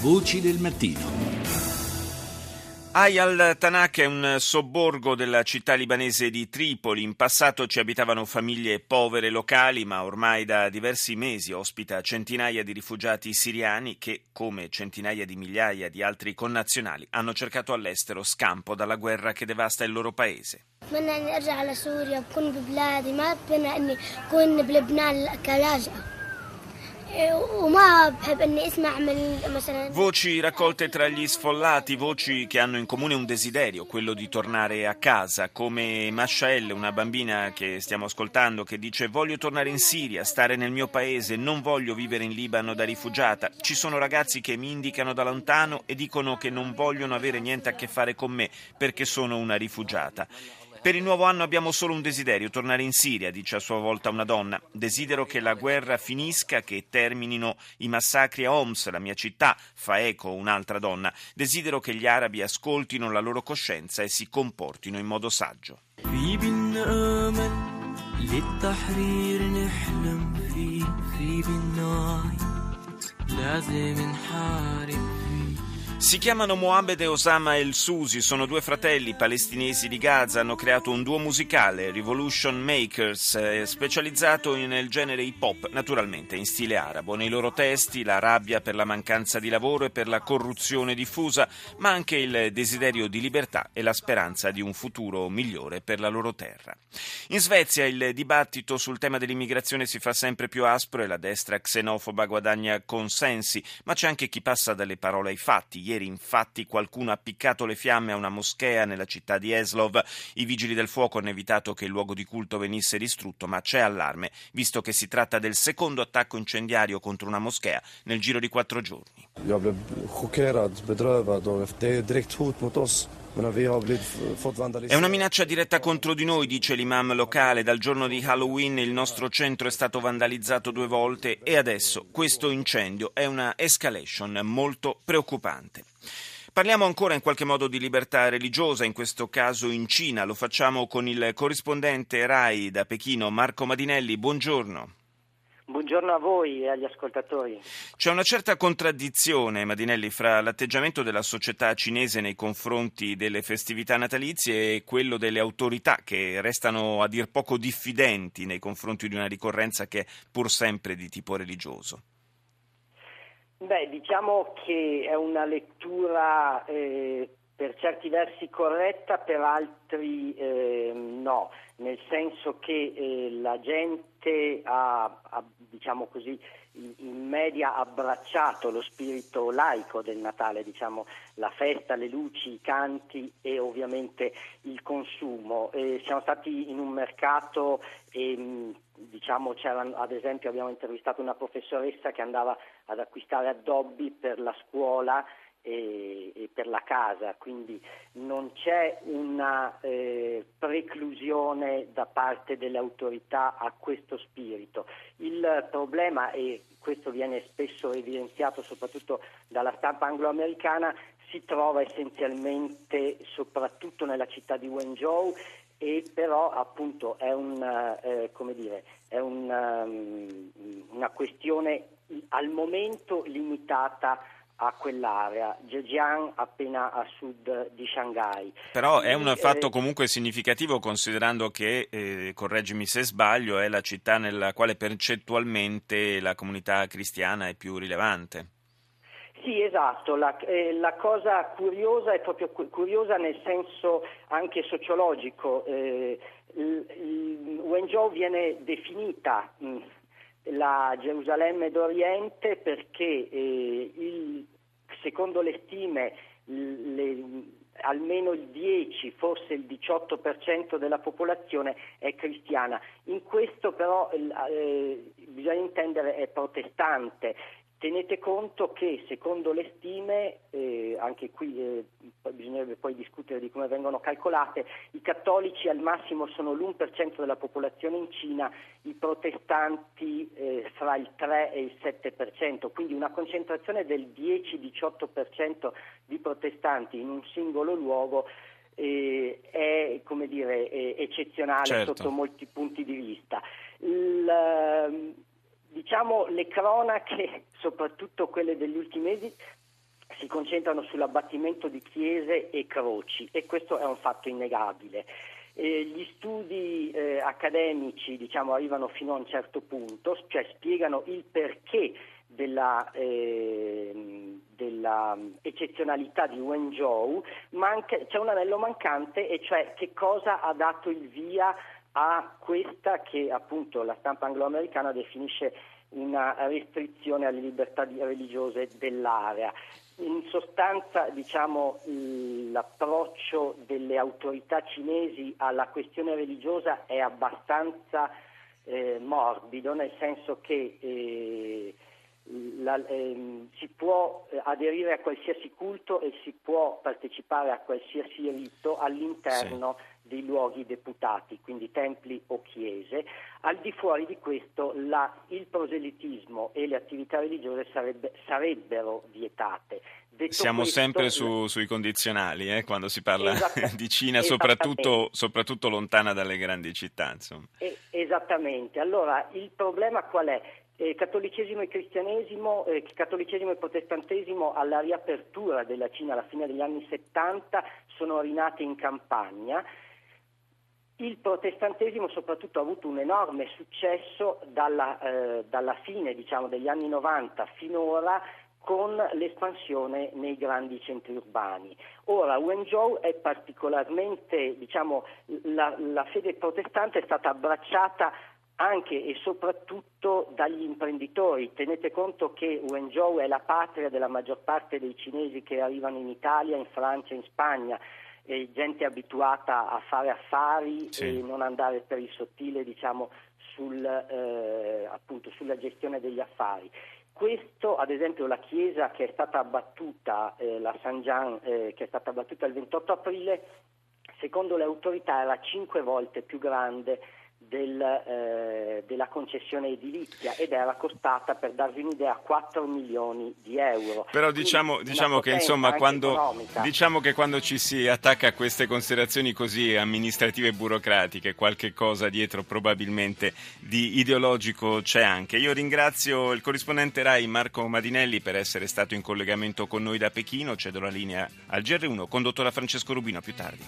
Voci del mattino. Ayal Tanak è un sobborgo della città libanese di Tripoli. In passato ci abitavano famiglie povere locali, ma ormai da diversi mesi ospita centinaia di rifugiati siriani che, come centinaia di migliaia di altri connazionali, hanno cercato all'estero scampo dalla guerra che devasta il loro paese. بتمنى اني ارجع لسوريا بكون ببلادي ما بتمنى اني اكون بلبنان كلاجئه وما بحب اني اسمع من مثلا Voci raccolte tra gli sfollati, voci che hanno in comune un desiderio, quello di tornare a casa, come Mashael, una bambina che stiamo ascoltando, che dice voglio tornare in Siria, stare nel mio paese, non voglio vivere in Libano da rifugiata. Ci sono ragazzi che mi indicano da lontano e dicono che non vogliono avere niente a che fare con me perché sono una rifugiata. Per il nuovo anno abbiamo solo un desiderio, tornare in Siria, dice a sua volta una donna. Desidero che la guerra finisca, che terminino i massacri a Homs, la mia città, fa eco un'altra donna. Desidero che gli arabi ascoltino la loro coscienza e si comportino in modo saggio. لازم نحارب si chiamano Mohamed e Osama El Susi, sono due fratelli palestinesi di Gaza, hanno creato un duo musicale, Revolution Makers, eh, specializzato nel genere hip hop, naturalmente in stile arabo. Nei loro testi la rabbia per la mancanza di lavoro e per la corruzione diffusa, ma anche il desiderio di libertà e la speranza di un futuro migliore per la loro terra. In Svezia il dibattito sul tema dell'immigrazione si fa sempre più aspro e la destra xenofoba guadagna consensi, ma c'è anche chi passa dalle parole ai fatti. Ieri infatti qualcuno ha appiccato le fiamme a una moschea nella città di Eslov. I vigili del fuoco hanno evitato che il luogo di culto venisse distrutto, ma c'è allarme, visto che si tratta del secondo attacco incendiario contro una moschea nel giro di quattro giorni. È una minaccia diretta contro di noi, dice l'imam locale. Dal giorno di Halloween il nostro centro è stato vandalizzato due volte e adesso questo incendio è una escalation molto preoccupante. Parliamo ancora in qualche modo di libertà religiosa, in questo caso in Cina. Lo facciamo con il corrispondente RAI da Pechino, Marco Madinelli. Buongiorno. Buongiorno a voi e agli ascoltatori. C'è una certa contraddizione, Madinelli, fra l'atteggiamento della società cinese nei confronti delle festività natalizie e quello delle autorità che restano a dir poco diffidenti nei confronti di una ricorrenza che è pur sempre di tipo religioso. Beh, diciamo che è una lettura eh, per certi versi corretta, per altri eh, no nel senso che eh, la gente ha, ha, diciamo così, in media abbracciato lo spirito laico del Natale, diciamo, la festa, le luci, i canti e ovviamente il consumo. Eh, siamo stati in un mercato e diciamo, ad esempio abbiamo intervistato una professoressa che andava ad acquistare addobbi per la scuola e, e per la casa, quindi non c'è una eh, preclusione da parte delle autorità a questo spirito. Il problema, e questo viene spesso evidenziato soprattutto dalla stampa angloamericana, si trova essenzialmente soprattutto nella città di Wenzhou e però appunto è, un, eh, dire, è un, um, una questione al momento limitata a quell'area, Zhejiang appena a sud di Shanghai. Però è un fatto eh, comunque significativo considerando che, eh, correggimi se sbaglio, è la città nella quale percentualmente la comunità cristiana è più rilevante. Sì, esatto, la, eh, la, cosa curiosa è proprio curiosa nel senso anche sociologico. Eh, Wenzhou viene definita mh, la Gerusalemme d'Oriente perché eh, il, secondo le stime le, almeno il 10, forse il 18% della popolazione è cristiana. In questo però eh, bisogna intendere è protestante Tenete conto che secondo le stime, eh, anche qui eh, bisognerebbe poi discutere di come vengono calcolate, i cattolici al massimo sono l'1% della popolazione in Cina, i protestanti eh, fra il 3 e il 7%, quindi una concentrazione del 10-18% di protestanti in un singolo luogo eh, è dire, eccezionale certo. sotto molti punti di vista. Il, diciamo, le cronache, soprattutto quelle degli ultimi mesi, si concentrano sull'abbattimento di chiese e croci e questo è un fatto innegabile. Eh, gli studi eh, accademici diciamo, arrivano fino a un certo punto, cioè spiegano il perché della, eh, della eccezionalità di Wenzhou, ma anche, c'è un anello mancante e cioè che cosa ha dato il via a questa che appunto la stampa angloamericana definisce una restrizione alle libertà religiose dell'area. In sostanza diciamo, l'approccio delle autorità cinesi alla questione religiosa è abbastanza eh, morbido, nel senso che eh, la, ehm, si può eh, aderire a qualsiasi culto e si può partecipare a qualsiasi rito all'interno sì. Dei luoghi deputati, quindi templi o chiese. Al di fuori di questo la, il proselitismo e le attività religiose sarebbe, sarebbero vietate. Detto Siamo questo, sempre su, sui condizionali eh, quando si parla di Cina, soprattutto, soprattutto, lontana dalle grandi città. Eh, esattamente. Allora, il problema qual è? Eh, cattolicesimo e cristianesimo, eh, cattolicesimo e protestantesimo alla riapertura della Cina alla fine degli anni 70 sono rinate in campagna. Il protestantesimo soprattutto ha avuto un enorme successo dalla, eh, dalla fine diciamo, degli anni 90 finora con l'espansione nei grandi centri urbani. Ora, Wenzhou è particolarmente, diciamo, la, la fede protestante è stata abbracciata anche e soprattutto dagli imprenditori. Tenete conto che Wenzhou è la patria della maggior parte dei cinesi che arrivano in Italia, in Francia, in Spagna. E gente abituata a fare affari sì. e non andare per il sottile diciamo, sul, eh, appunto, sulla gestione degli affari. Questo, ad esempio, la chiesa che è stata abbattuta, eh, la San Gian, eh, che è stata abbattuta il 28 aprile, secondo le autorità era cinque volte più grande del, eh, della concessione edilizia ed era costata, per darvi un'idea, 4 milioni di euro. Però diciamo, diciamo che insomma quando, diciamo che quando ci si attacca a queste considerazioni così amministrative e burocratiche, qualche cosa dietro probabilmente di ideologico c'è anche. Io ringrazio il corrispondente RAI Marco Madinelli per essere stato in collegamento con noi da Pechino, cedo la linea al GR1 condotto da Francesco Rubino più tardi.